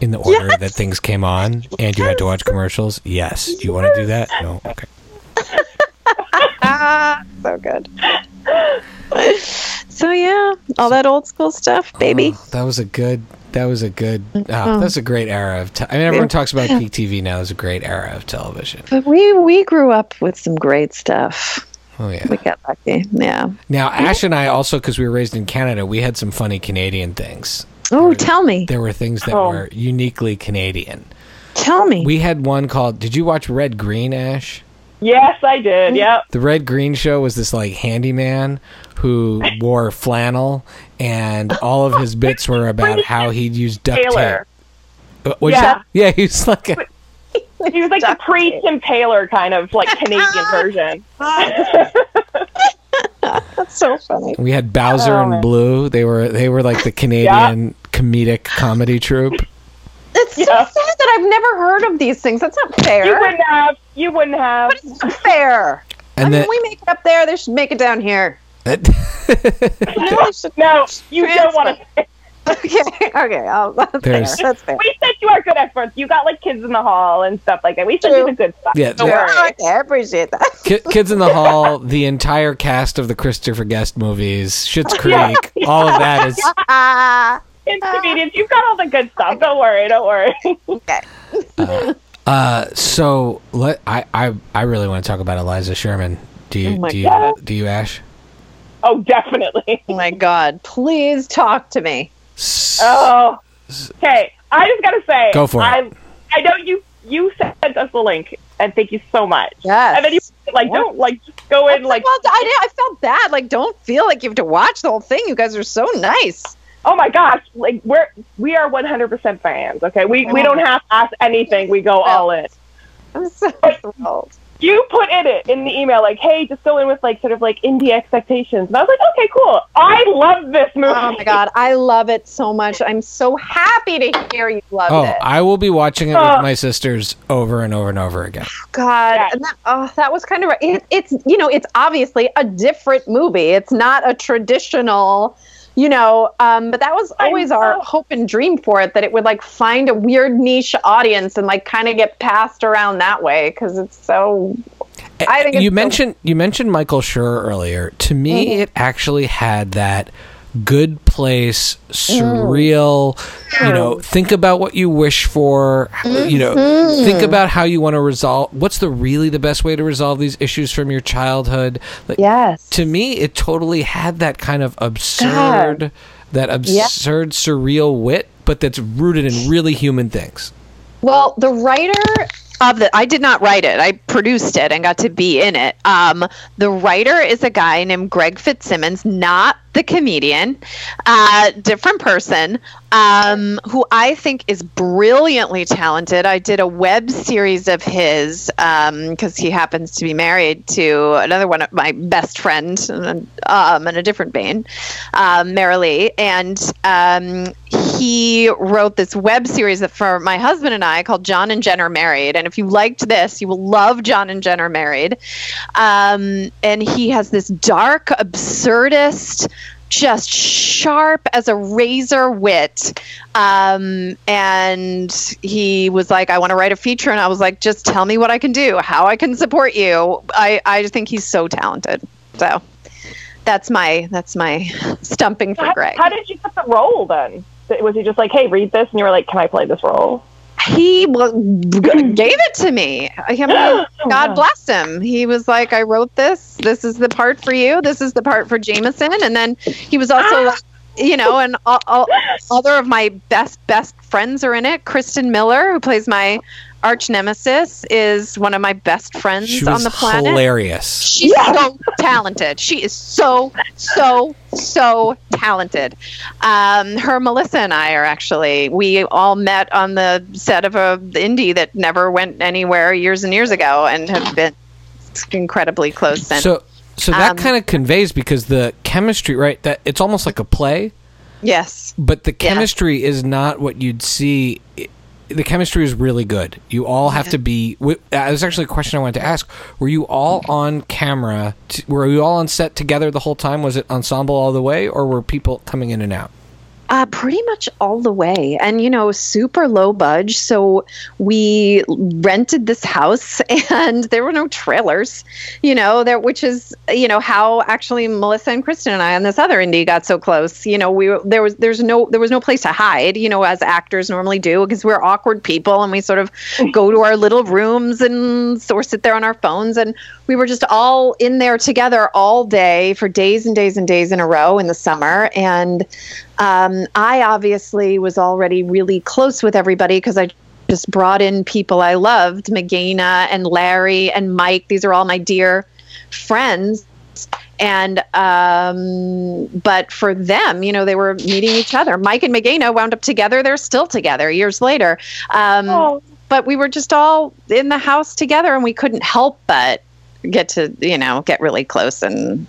in the order that things came on, and you had to watch commercials? Yes. Do you want to do that? No. Okay. Ah, so good. so yeah, all that old school stuff, baby. Oh, that was a good. That was a good. Oh, that's a great era of. Te- I mean, everyone talks about peak TV now. It's a great era of television. But we we grew up with some great stuff. Oh yeah. We got lucky. Yeah. Now Ash and I also, because we were raised in Canada, we had some funny Canadian things. Oh, tell me. There were things that Oh. were uniquely Canadian. Tell me. We had one called. Did you watch Red Green Ash? Yes, I did. Yep. The Red Green Show was this like handyman who wore flannel, and all of his bits were about how he'd use duct Taylor. tape. Uh, what'd Yeah. yeah, he was like a, He was like the pre Tim Taylor kind of like Canadian version. That's so funny. we had Bowser Oh, and man. Blue. They were they were like the Canadian comedic comedy troupe. It's so Yeah. sad that I've never heard of these things. That's not fair. You wouldn't have. You wouldn't have. But it's not fair. And I then mean, we make it up there. They should make it down here. You know, they should- No, you don't want to. Okay, okay. Oh, that's There's- fair. That's fair. We said you are good experts. You got like kids in the hall and stuff like that. We said you True. good stuff. Yeah, Don't yeah. worry. Okay, I appreciate that. Ki- Kids in the Hall, the entire cast of the Christopher Guest movies, Schitt's Creek, all of that is Kids, comedians, you've got all the good stuff. Don't worry. Don't worry. okay. Uh, so let I, I I really want to talk about Eliza Sherman. Do you Oh do you God. do you Ash? oh, definitely. Oh my God! Please talk to me. S- Oh. Okay. I just gotta say. Go for it. I, I know you. You sent us the link, and thank you so much. Yes. And then you like don't like just go in like well, I, did- I felt bad. Like, don't feel like you have to watch the whole thing. You guys are so nice. oh my gosh like we're we are 100% fans okay we we oh. don't have to ask anything we go all in I'm so thrilled. You put in it in the email like hey just go in with like sort of like indie expectations and i was like okay cool i love this oh, movie Oh my God, I love it so much. I'm so happy to hear you loved oh, it. I will be watching it Oh. with uh, my sisters over and over and over again. Oh, God, Yeah. and that, oh, that was kind of it, it's you know it's obviously a different movie. It's not a traditional, you know. Um, but that was always our hope and dream for it that it would like find a weird niche audience and like kind of get passed around that way because it's so. I think it's you so- mentioned you mentioned Michael Schur earlier. To me, Mm-hmm. it actually had that good place, surreal. You know, think about what you wish for. You know, Mm-hmm. think about how you want to resolve. What's the really the best way to resolve these issues from your childhood? Like, Yes. to me, it totally had that kind of absurd, that absurd, surreal wit, but that's rooted in really human things. Well, the writer of the I did not write it. I produced it and got to be in it. Um, the writer is a guy named Greg Fitzsimmons, not the comedian, uh, different person, um, who I think is brilliantly talented. I did a web series of his because he happens to be married to another one of my best friends, um, in a different vein, um, Marilee, and um, he wrote this web series for my husband and I called John and Jen Are Married. And if you liked this, you will love John and Jen Are Married. Um, and he has this dark, absurdist, just sharp as a razor wit. Um, and he was like, I want to write a feature. And I was like, just tell me what I can do, how I can support you. I, I think he's so talented. So that's my that's my stumping for how, Greg. how did you get the role then was he just like hey read this and you were like can i play this role he gave it to me. I mean, Oh, God bless him. He was like, I wrote this. This is the part for you. This is the part for Jameson. And then he was also like, you know, and all, all, other of my best, best friends are in it. Kristen Miller, who plays my arch nemesis, is one of my best friends She on the planet. hilarious. She's so talented. She is so, so, so talented. Um, her, Melissa, and I are actually, we all met on the set of a indie that never went anywhere years and years ago and have been incredibly close since. So, so that Um, kind of conveys because the chemistry, right? That it's almost like a play, yes. but the Yeah. chemistry is not what you'd see. The chemistry is really good. You all have to be. Uh, there's actually a question I wanted to ask. Were you all on camera? Were you all on set together the whole time? Was it ensemble all the way, or were people coming in and out? Uh, pretty much all the way. And, you know, super low budge. So we rented this house and there were no trailers, you know, there, which is, you know, how actually Melissa and Kristen and I and this other indie got so close. You know, we, there was, there's no, there was no place to hide, you know, as actors normally do, because we're awkward people and we sort of go to our little rooms and or sit there on our phones. And we were just all in there together all day for days and days and days in a row in the summer. And, um, I obviously was already really close with everybody because I just brought in people I loved, Meghana and Larry and Mike. These are all my dear friends. And um, but for them, you know, they were meeting each other. Mike and Meghana wound up together. They're still together years later. Um, Oh. But we were just all in the house together, and we couldn't help but get to, you know, get really close and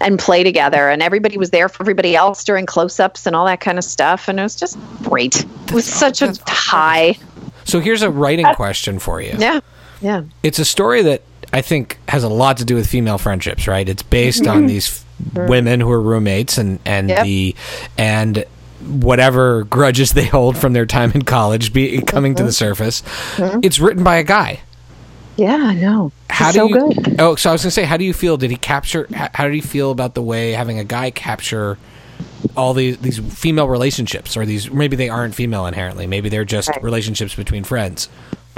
and play together and everybody was there for everybody else during close-ups and all that kind of stuff and it was just great it was such a high So here's a writing question for you. yeah yeah It's a story that I think has a lot to do with female friendships, right? It's based on mm-hmm. these f- women who are roommates and and Yep. the and whatever grudges they hold from their time in college be coming to the mm-hmm. surface. Mm-hmm. It's written by a guy. Yeah i know How It's do so you? good Oh, so I was gonna say, how do you feel? Did he capture? How, how did he feel about the way having a guy capture all these these female relationships, or these maybe they aren't female inherently, maybe they're just Right. relationships between friends.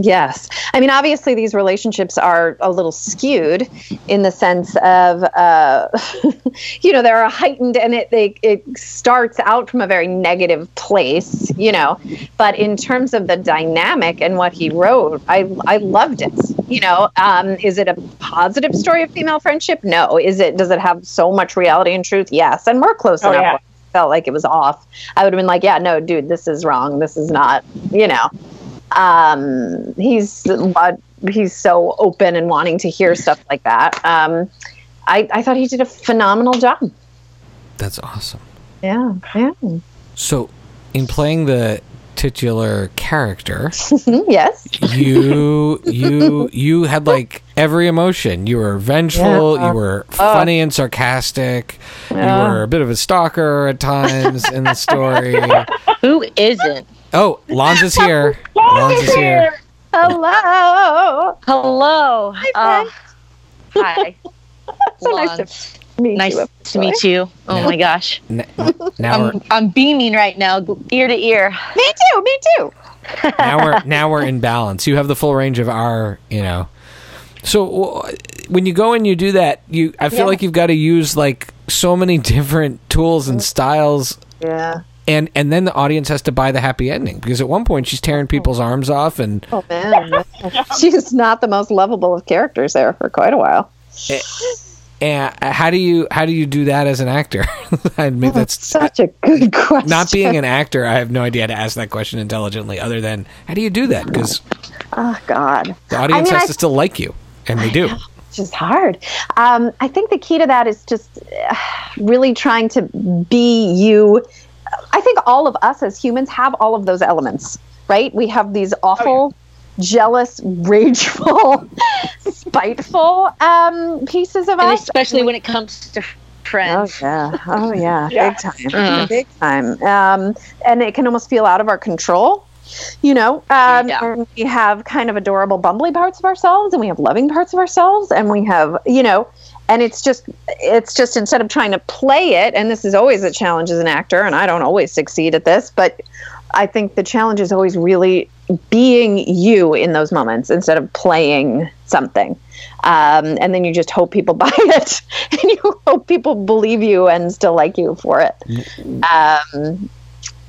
Yes. I mean, obviously, these relationships are a little skewed in the sense of, uh, you know, they're heightened and it, they, it starts out from a very negative place, you know. But in terms of the dynamic and what he wrote, I, I loved it. You know, um, is it a positive story of female friendship? No. Is it, does it have so much reality and truth? Yes. And we're close Oh, enough. yeah. I Felt like it was off. I would have been like, yeah, no, dude, this is wrong. This is not, you know um, he's what he's so open and wanting to hear stuff like that. Um, I, I thought he did a phenomenal job. That's awesome. Yeah, yeah. So, in playing the titular character, yes. you you you had like every emotion. You were vengeful. Yeah. You were funny and sarcastic. Yeah. You were a bit of a stalker at times in the story. Who isn't? Oh, Lons is here. Lons is here. Hello. Hello. Hi, Uh, hi. So nice to meet Nice you. to meet you. Oh Yeah. my gosh. N- now we're I'm, I'm beaming right now, ear to ear. Me too. Me too. now we're now we're in balance. You have the full range of our, you know. So when you go and you do that, you I feel Yeah. like you've got to use like so many different tools and mm-hmm. styles Yeah. and and then the audience has to buy the happy ending because at one point she's tearing people's oh. arms off and Oh man, she's not the most lovable of characters there for quite a while. Eh, and how do you how do you do that as an actor? I mean that's Such a good question. not being an actor. I have no idea how to ask that question intelligently other than how do you do that because oh God. the audience I mean, has I- to still like you and they do. It's just hard. Um, I think the key to that is just uh, really trying to be you. I think all of us as humans have all of those elements, right? We have these awful, jealous, rageful, spiteful um, pieces of And us. especially when it comes to friends. Oh yeah, oh yeah, Yeah. big time, Mhm. big time. Um, and it can almost feel out of our control, you know. Um, Yeah. We have kind of adorable, bumbly parts of ourselves, and we have loving parts of ourselves, and we have, you know, and it's just, it's just instead of trying to play it, and this is always a challenge as an actor, and I don't always succeed at this, but I think the challenge is always really being you in those moments instead of playing something. Um, and then you just hope people buy it and you hope people believe you and still like you for it. Um,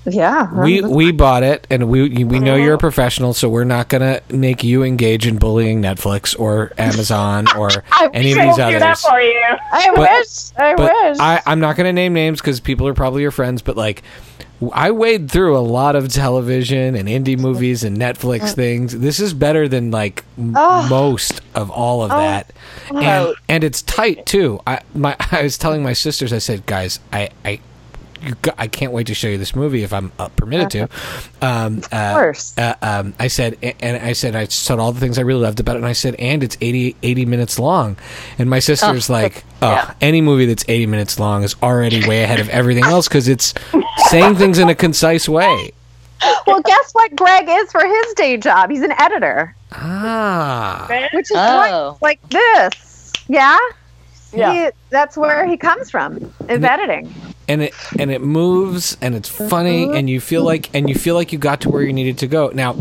yeah. We we bought it, and we we know you're a professional, so we're not gonna make you engage in bullying Netflix or Amazon or any of these do that others. for you. I but- wish. I But wish. I I'm not gonna name names because people are probably your friends. But like, I wade through a lot of television and indie movies and Netflix uh, things. This is better than like m- Oh. most of all of oh, that, and Oh. and it's tight too. I my I was telling my sisters, I said, guys, I I got, I can't wait to show you this movie if I'm uh, permitted to. Um, uh, Of course. uh, um, I said, and I said, I said all the things I really loved about it, and I said, and it's 80, 80 minutes long. And my sister's like, oh, yeah. any movie that's 80 minutes long is already way ahead of everything else because it's saying things in a concise way. well, guess what Greg is for his day job? He's an editor, Ah. which is Oh. like, like this. Yeah? Yeah. He, that's where he comes from, is editing. And it and it moves and it's funny and you feel like and you feel like you got to where you needed to go. Now,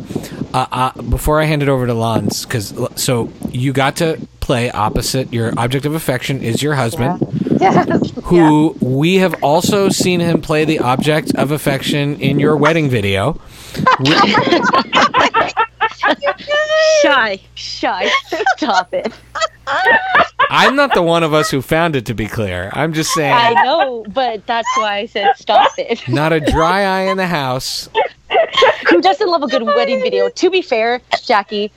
uh, uh, before I hand it over to Lons, because so you got to play opposite your object of affection is your husband, Yes. who we have also seen him play the object of affection in your wedding video. Shy, shy. Stop it. I'm not the one of us who found it, to be clear. I'm just saying, I know, but that's why I said stop it. not a dry eye in the house. Who doesn't love a good wedding video? To be fair, Jackie,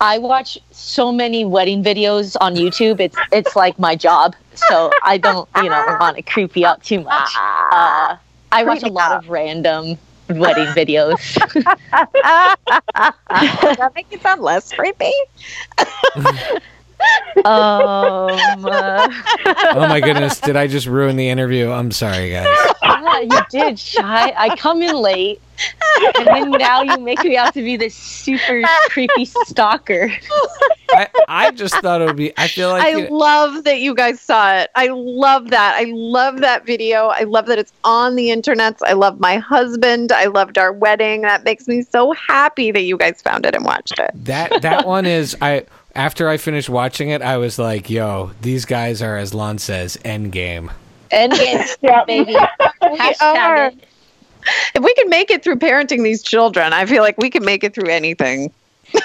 I watch so many wedding videos on YouTube. It's it's like my job, so I don't you know want to creep you out too much. Uh, I watch a lot of random wedding videos. Does that make it sound less creepy? um, uh, Oh my goodness, did I just ruin the interview? I'm sorry, guys. yeah, you did, shy. I come in late, and then now you make me out to be this super creepy stalker. I, I just thought it would be. I feel like I you- love that you guys saw it. I love that. I love that video. I love that it's on the internet. I love my husband. I loved our wedding. That makes me so happy that you guys found it and watched it. that that one is. I after I finished watching it, I was like, "Yo, these guys are as Lon says, end game." Endgame, Yeah. baby. are. Hashtag it. If we can make it through parenting these children, I feel like we can make it through anything.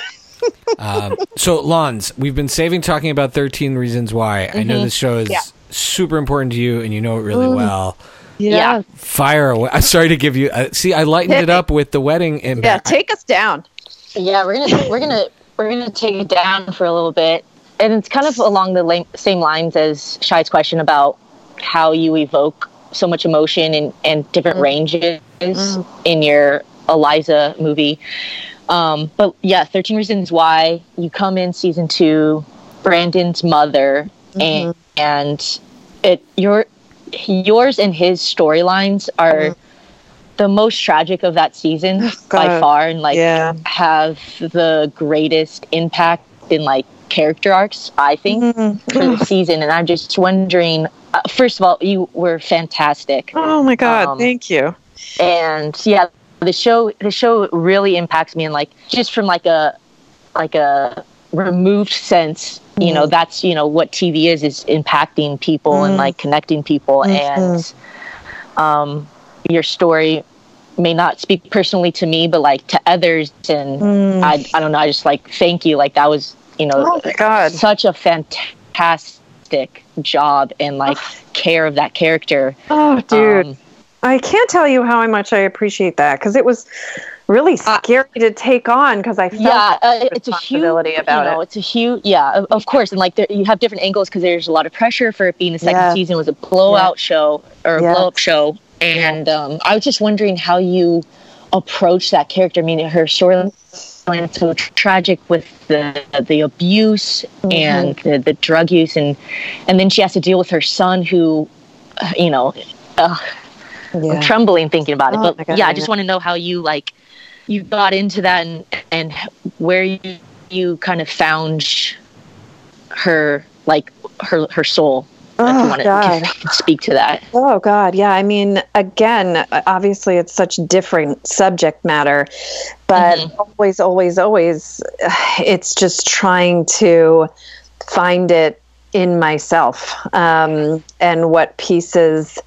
Um, so, Lons, we've been saving talking about Thirteen Reasons Why. I know this show is Yeah. super important to you, and you know it really well. Yeah. Fire away! I'm sorry to give you. Uh, see, I lightened it up with the wedding Yeah, take us down. Yeah, we're gonna we're gonna we're gonna take it down for a little bit, and it's kind of along the la- same lines as Shy's question about how you evoke so much emotion and and different mm-hmm. ranges mm-hmm. in your Eliza movie. Um, but yeah, Thirteen Reasons Why you come in season two, Brandon's mother, and mm-hmm. and it your yours and his storylines are. The most tragic of that season by far, and like Yeah. have the greatest impact in like character arcs i think for the season. And i'm just wondering uh, first of all you were fantastic. Oh my God. Um, thank you. and yeah the show the show really impacts me and like just from like a like a removed sense you know that's you know what tv is is impacting people and like connecting people. And um your story may not speak personally to me but like to others and I, I don't know i just like thank you like that was you know Oh God. such a fantastic job and like care of that character Oh, dude. Um, I can't tell you how much I appreciate that because it was really scary to take on because I felt yeah, uh, it's a huge about you know, it. It's a huge, yeah, of, of course, and like there, you have different angles because there's a lot of pressure for it being the second Yeah. season was a blowout show or a Yes. blow up show, and um, I was just wondering how you approach that character. I mean, her storyline so tragic with the the abuse Mm-hmm. and the, the drug use, and and then she has to deal with her son who, uh, you know. Uh, I'm trembling thinking about it. Oh but God, yeah, I I just want to know how you like you got into that and and where you you kind of found her like her her soul. If you Oh, want to speak to that. Oh God, yeah. I mean, again, obviously, it's such different subject matter, but always, always, always, it's just trying to find it in myself um, and what pieces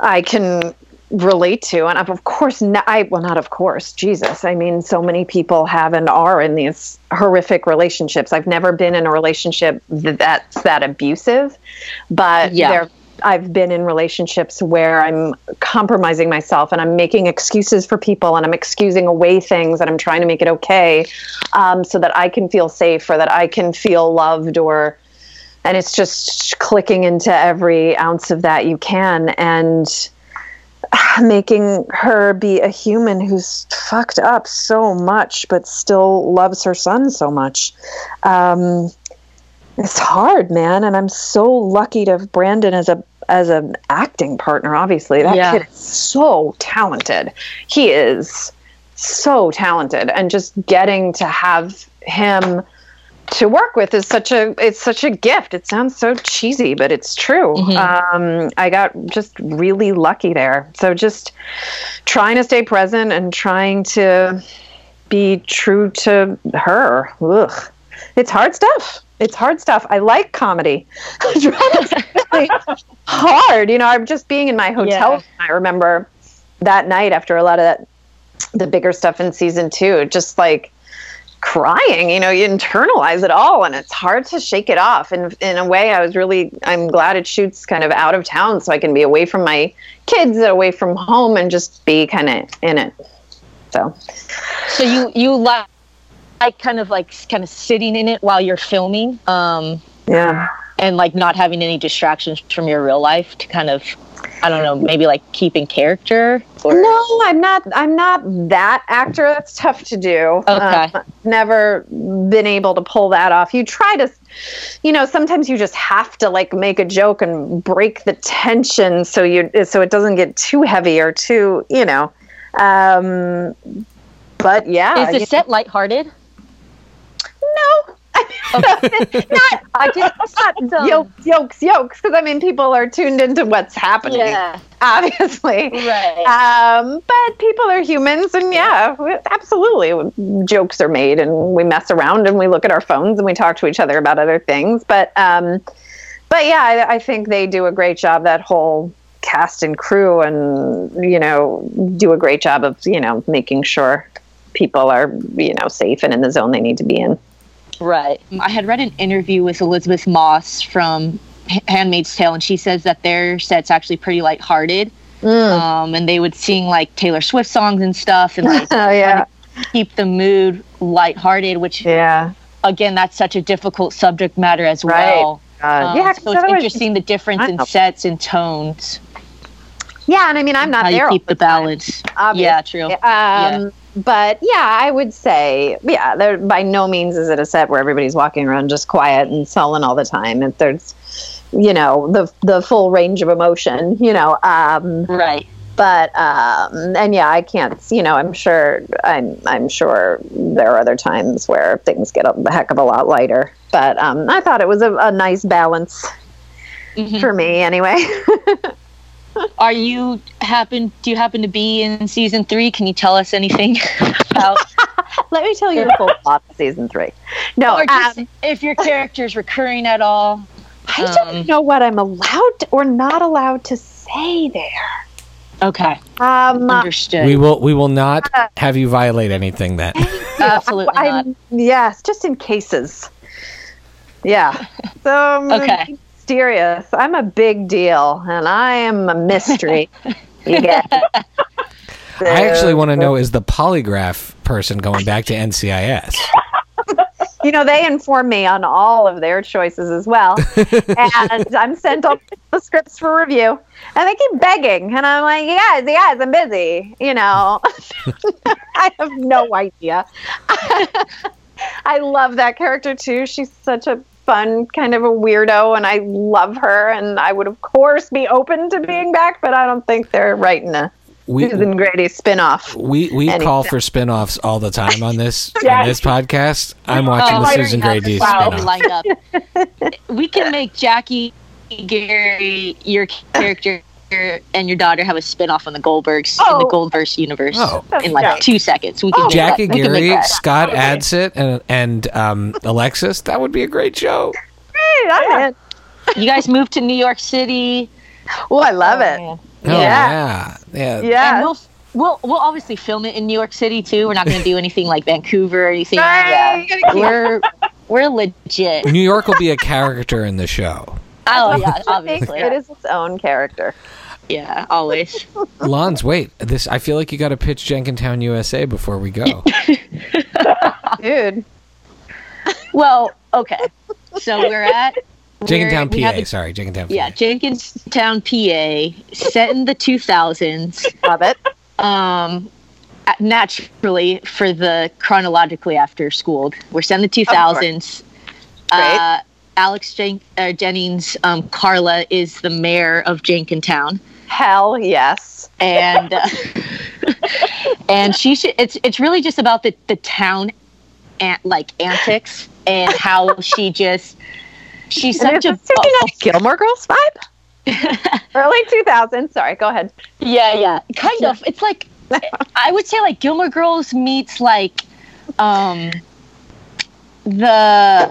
I can relate to and of course I well not of course Jesus. I mean so many people have and are in these horrific relationships. I've never been in a relationship th- that's that abusive but Yeah. there I've been in relationships where I'm compromising myself and I'm making excuses for people and I'm excusing away things and I'm trying to make it okay um, so that I can feel safe or that I can feel loved or and it's just clicking into every ounce of that you can. And making her be a human who's fucked up so much but still loves her son so much. Um, it's hard, man, and I'm so lucky to have Brandon as a as an acting partner. Obviously, that Yeah. kid is so talented. He is so talented, and just getting to have him to work with is such a it's such a gift. It sounds so cheesy, but it's true. Um, I got just really lucky there. So just trying to stay present and trying to be true to her. Ugh. It's hard stuff. It's hard stuff. I like comedy. It's hard. You know, I'm just being in my hotel. Yeah. I remember that night after a lot of that, the bigger stuff in season two, just like crying. You know, you internalize it all, and it's hard to shake it off. And in a way, I was really, I'm glad it shoots kind of out of town, so I can be away from my kids, away from home, and just be kind of in it. So So you you like like kind of like kind of sitting in it while you're filming, um, yeah. and like not having any distractions from your real life to kind of I don't know maybe like keeping character or No, I'm not. I'm not that actor. That's tough to do. Okay. Um, never been able to pull that off. You try to, you know, sometimes you just have to like make a joke and break the tension so you so it doesn't get too heavy or too, you know. Um, but yeah, is the set lighthearted? no. not, I just not yokes, yokes, yokes. Because I mean, people are tuned into what's happening. Obviously, right. Um, but people are humans, and yeah, absolutely, jokes are made, and we mess around, and we look at our phones, and we talk to each other about other things. But, um, but yeah, I, I think they do a great job. That whole cast and crew, and you know, do a great job of you know making sure people are you know safe and in the zone they need to be in. Right. I had read an interview with Elisabeth Moss from Handmaid's Tale, and she says that their set's actually pretty lighthearted. Um, and they would sing like Taylor Swift songs and stuff, and like Oh yeah, keep the mood lighthearted. Which yeah, again, that's such a difficult subject matter as Right. well. Um, yeah. so it's interesting the difference in sets and tones. Yeah, and I mean, I'm not how there. keep the time. balance. obviously. Yeah, true. Um, But yeah, I would say, yeah, there by no means is it a set where everybody's walking around just quiet and sullen all the time. If there's, you know, the the full range of emotion, you know. Um, Right. but um, and yeah, I can't. You know, I'm sure. I'm I'm sure there are other times where things get a heck of a lot lighter. But um, I thought it was a, a nice balance Mhm. for me, anyway. Are you happen? Do you happen to be in season three? Can you tell us anything about? Let me tell you the full plot of season three. No, or just um, if your character is recurring at all? I don't Um, know what I'm allowed or not allowed to say there. Okay, Um, understood. We will we will not have you violate anything then. Absolutely not. I'm, yes, just in cases. Yeah. So I'm Okay. Be mysterious. I'm a big deal, and I am a mystery. you get. I actually want to know is the polygraph person going back to NCIS? You know, they inform me on all of their choices as well, and I'm sent all the scripts for review, and they keep begging, and I'm like, yeah, yes, I'm busy. You know, I have no idea. I love that character too. She's such a fun kind of a weirdo, and I love her. And I would, of course, be open to being back, but I don't think they're writing a We Susan Grady spin-off. we we Anything. call for spin-offs all the time on this on this podcast. I'm oh, watching Oh, the Susan Grady have spin-off. up. we can make Jackie, Geary, your character, and your daughter have a spin-off on the Goldbergs in the Oh. Goldbergs universe Oh. in like Yeah. two seconds. We can Oh. do Jackie that. We can make Geary, that. Scott Adsit, and and um, Alexis. That would be a great show. Hey, I'm in. You guys moved to New York City. Oh, I love it. Oh Yeah. yeah, yeah. Yeah. And we'll, we'll we'll obviously film it in New York City too. We're not going to do anything like Vancouver or anything. Right, Yeah, you gotta keep- we're we're legit. New York will be a character in the show. Oh yeah, obviously. it is its own character. Yeah, always. Lons, wait. This I feel like you got to pitch Jenkintown, USA before we go. Dude. Well, okay. So we're at Jenkintown, we have PA. a- Sorry, Jenkintown, PA. Yeah, Jenkintown, PA, set in the 2000s. Love it. Um, naturally, for the chronologically after schooled, we're set in the 2000s. Uh, Alex Jen- uh, Jennings, um, Carla is the mayor of Jenkintown. Hell yes. and uh, and she should, it's it's really just about the the town and like antics and how she just she's such a a Gilmore Girls vibe? Early 2000s. Sorry, go ahead. yeah yeah kind of it's like I would say like Gilmore Girls meets like um the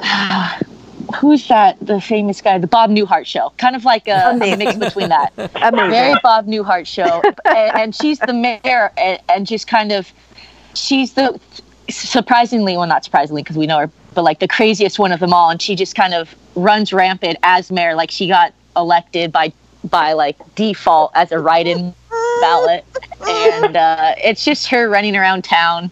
who's that the famous guy the Bob Newhart show? Kind of like a, a mix between that. Amazing. very Bob Newhart show, and, and she's the mayor, and, and just kind of, she's the surprisingly, well, not surprisingly because we know her, but like the craziest one of them all, and she just kind of runs rampant as mayor, like she got elected by by like default as a write-in ballot, and uh, it's just her running around town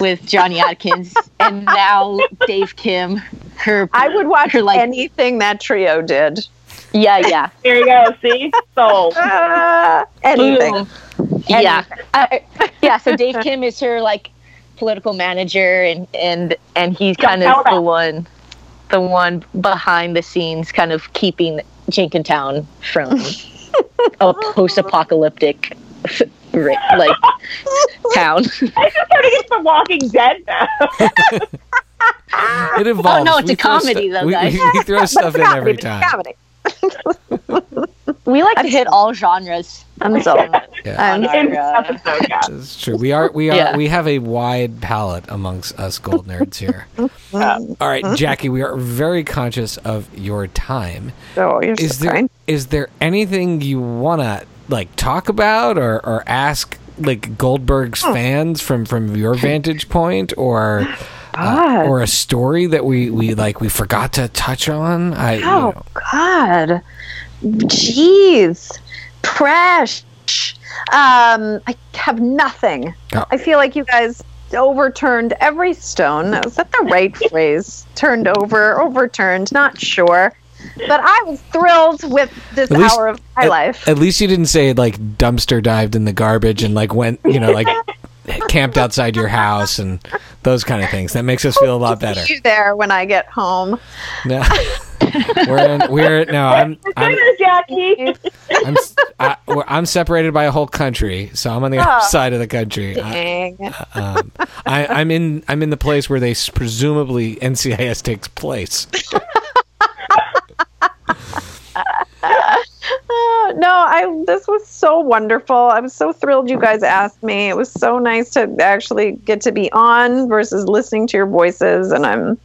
with Johnny Atkins, and now Dave Kim. Her, I would watch her like anything that trio did. yeah yeah There you go. See, sold. Uh, anything. Boom. Yeah, I, yeah. So Dave Kim is her like political manager, and and and he's kind tell of the that. one, the one behind the scenes, kind of keeping Jenkintown from a post-apocalyptic ri- like town. I just starting into The Walking Dead now. It evolves. Oh, no, it's We a comedy, stu- though, we, guys. we, we throw stuff it's in comedy, every time. it's comedy. we like to hit all genres. I'm so. Yeah. I'm, On In our, this episode, yeah. It's true. We are we are Yeah. we have a wide palette amongst us Goldnerds here. All right, Jackie, we are very conscious of your time. oh, you're Is so there kind. is there anything you want to like talk about or or ask like Goldberg's Hmm. fans from from your vantage point or uh, or a story that we we like we forgot to touch on? I you Oh know, God, jeez, trash. Um, I have nothing. Oh. I feel like you guys overturned every stone. Is that the right phrase? Turned over, overturned. Not sure, but I was thrilled with this At least- hour of my life. At least you didn't say like dumpster dived in the garbage and like went, you know, like camped outside your house and those kind of things. That makes us feel a lot better. You there when I get home. No. we're in, we're no, I'm I'm Jackie. I'm s- I, we're- I'm separated by a whole country, so I'm on the Oh. other side of the country. I, Dang. um, I, I'm in I'm in the place where they presumably NCIS takes place. Uh, no, I. This was so wonderful. I was so thrilled you guys asked me. It was so nice to actually get to be on versus listening to your voices, and I'm,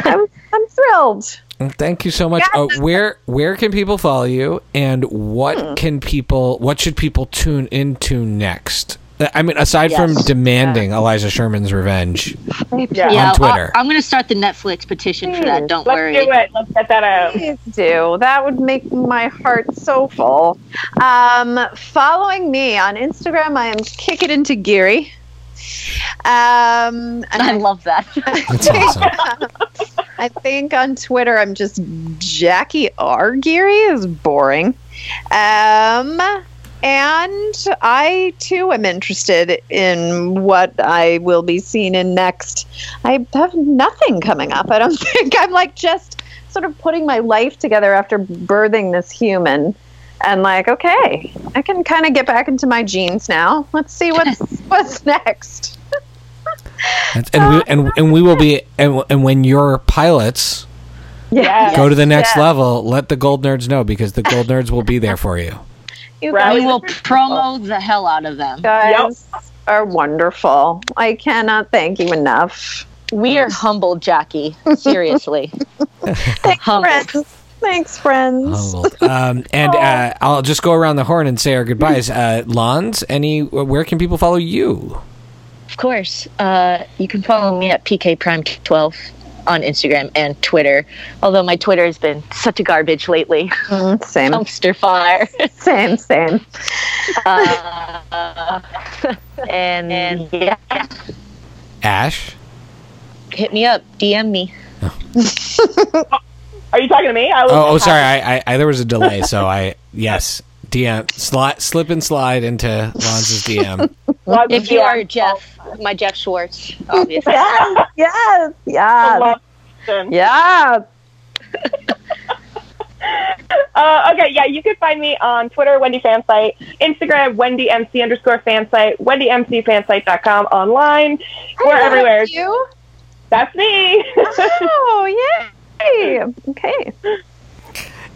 I'm, I'm thrilled. Thank you so much. Yeah. Oh, where where can people follow you, and what Hmm. can people what should people tune into next? Uh, I mean, aside Yes. from demanding Eliza Sherman's revenge Yeah. yeah, on Twitter. I, am going to start the Netflix petition for that. Don't Let's worry. do it. Let's get that out. Please do. That would make my heart so full. Um, following me on Instagram, I am kick it into Geary. Um, and I I love that. That's awesome. I think on Twitter I'm just Jackie R. Geary is boring. Um, and I too am interested in what I will be seen in next. I have nothing coming up. I don't think I'm like just sort of putting my life together after birthing this human. And like, okay, I can kind of get back into my genes now. Let's see what's what's next. And, and we and, and we will be and, and when your pilots Yeah. go to the next Yeah. level, let the Goldnerds know because the Goldnerds will be there for you. You Right. we guys will promo the hell out of them. guys are wonderful. I cannot thank you enough. We are humbled, Jackie. Seriously. Thanks, Humbled. friends. Thanks, friends. Humbled. Um, and uh, I'll just go around the horn and say our goodbyes. Uh, Lons, any where can people follow you? Of course. Uh, you can follow me at PK Prime 12 on Instagram and Twitter. Although my Twitter has been such a garbage lately. Mm, same, Dumpster fire. same, same. uh, and, and yeah, Ash. hit me up. DM me. Are you talking to me? I was Oh, oh, sorry. I, I, I there was a delay, so I yes. DM slide, slip and slide into Lonz's DM. Well, If you are Geoff, my Geoff Schwartz, obviously. Yes, yes, yes, Yes. yes. Uh, okay, yeah, you can find me on Twitter, Wendy Fansite, Instagram, Wendy MC underscore fansite, WendyMCFansite.com, online. We're everywhere. You? That's me. Oh, yay! Okay.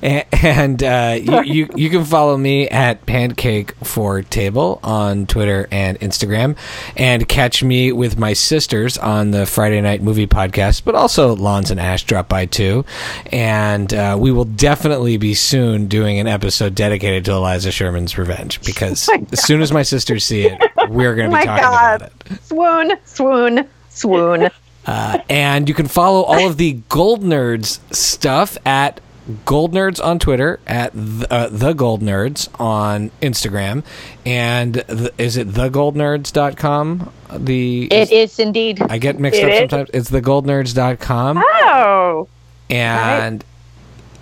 And uh, you, you you can follow me at Pancake for Table on Twitter and Instagram, and catch me with my sisters on the Friday Night Movie Podcast. But also, Lons and Ash drop by too, and uh, we will definitely be soon doing an episode dedicated to Eliza Sherman's Revenge because as soon as my sisters see it, we're going Oh to be my talking God. about it. Swoon, swoon, swoon. Uh, and you can follow all of the Goldnerds stuff at Goldnerds on Twitter, at the, uh, the Goldnerds on Instagram, and the, is it thegoldnerds.com? The It is indeed. I get mixed It up is. sometimes. It's thegoldnerds.com. Oh, And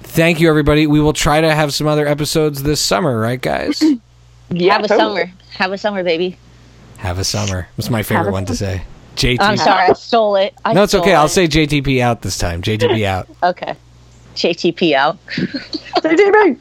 thank you, everybody. We will try to have some other episodes this summer, right, guys? yeah, Have a totally. summer. Have a summer, baby. have a summer. That's my favorite one to say. JTP. I'm sorry, I stole it. I No, it's stole okay. I'll say JTP out this time. JTP out. Okay. JTP out. JTB.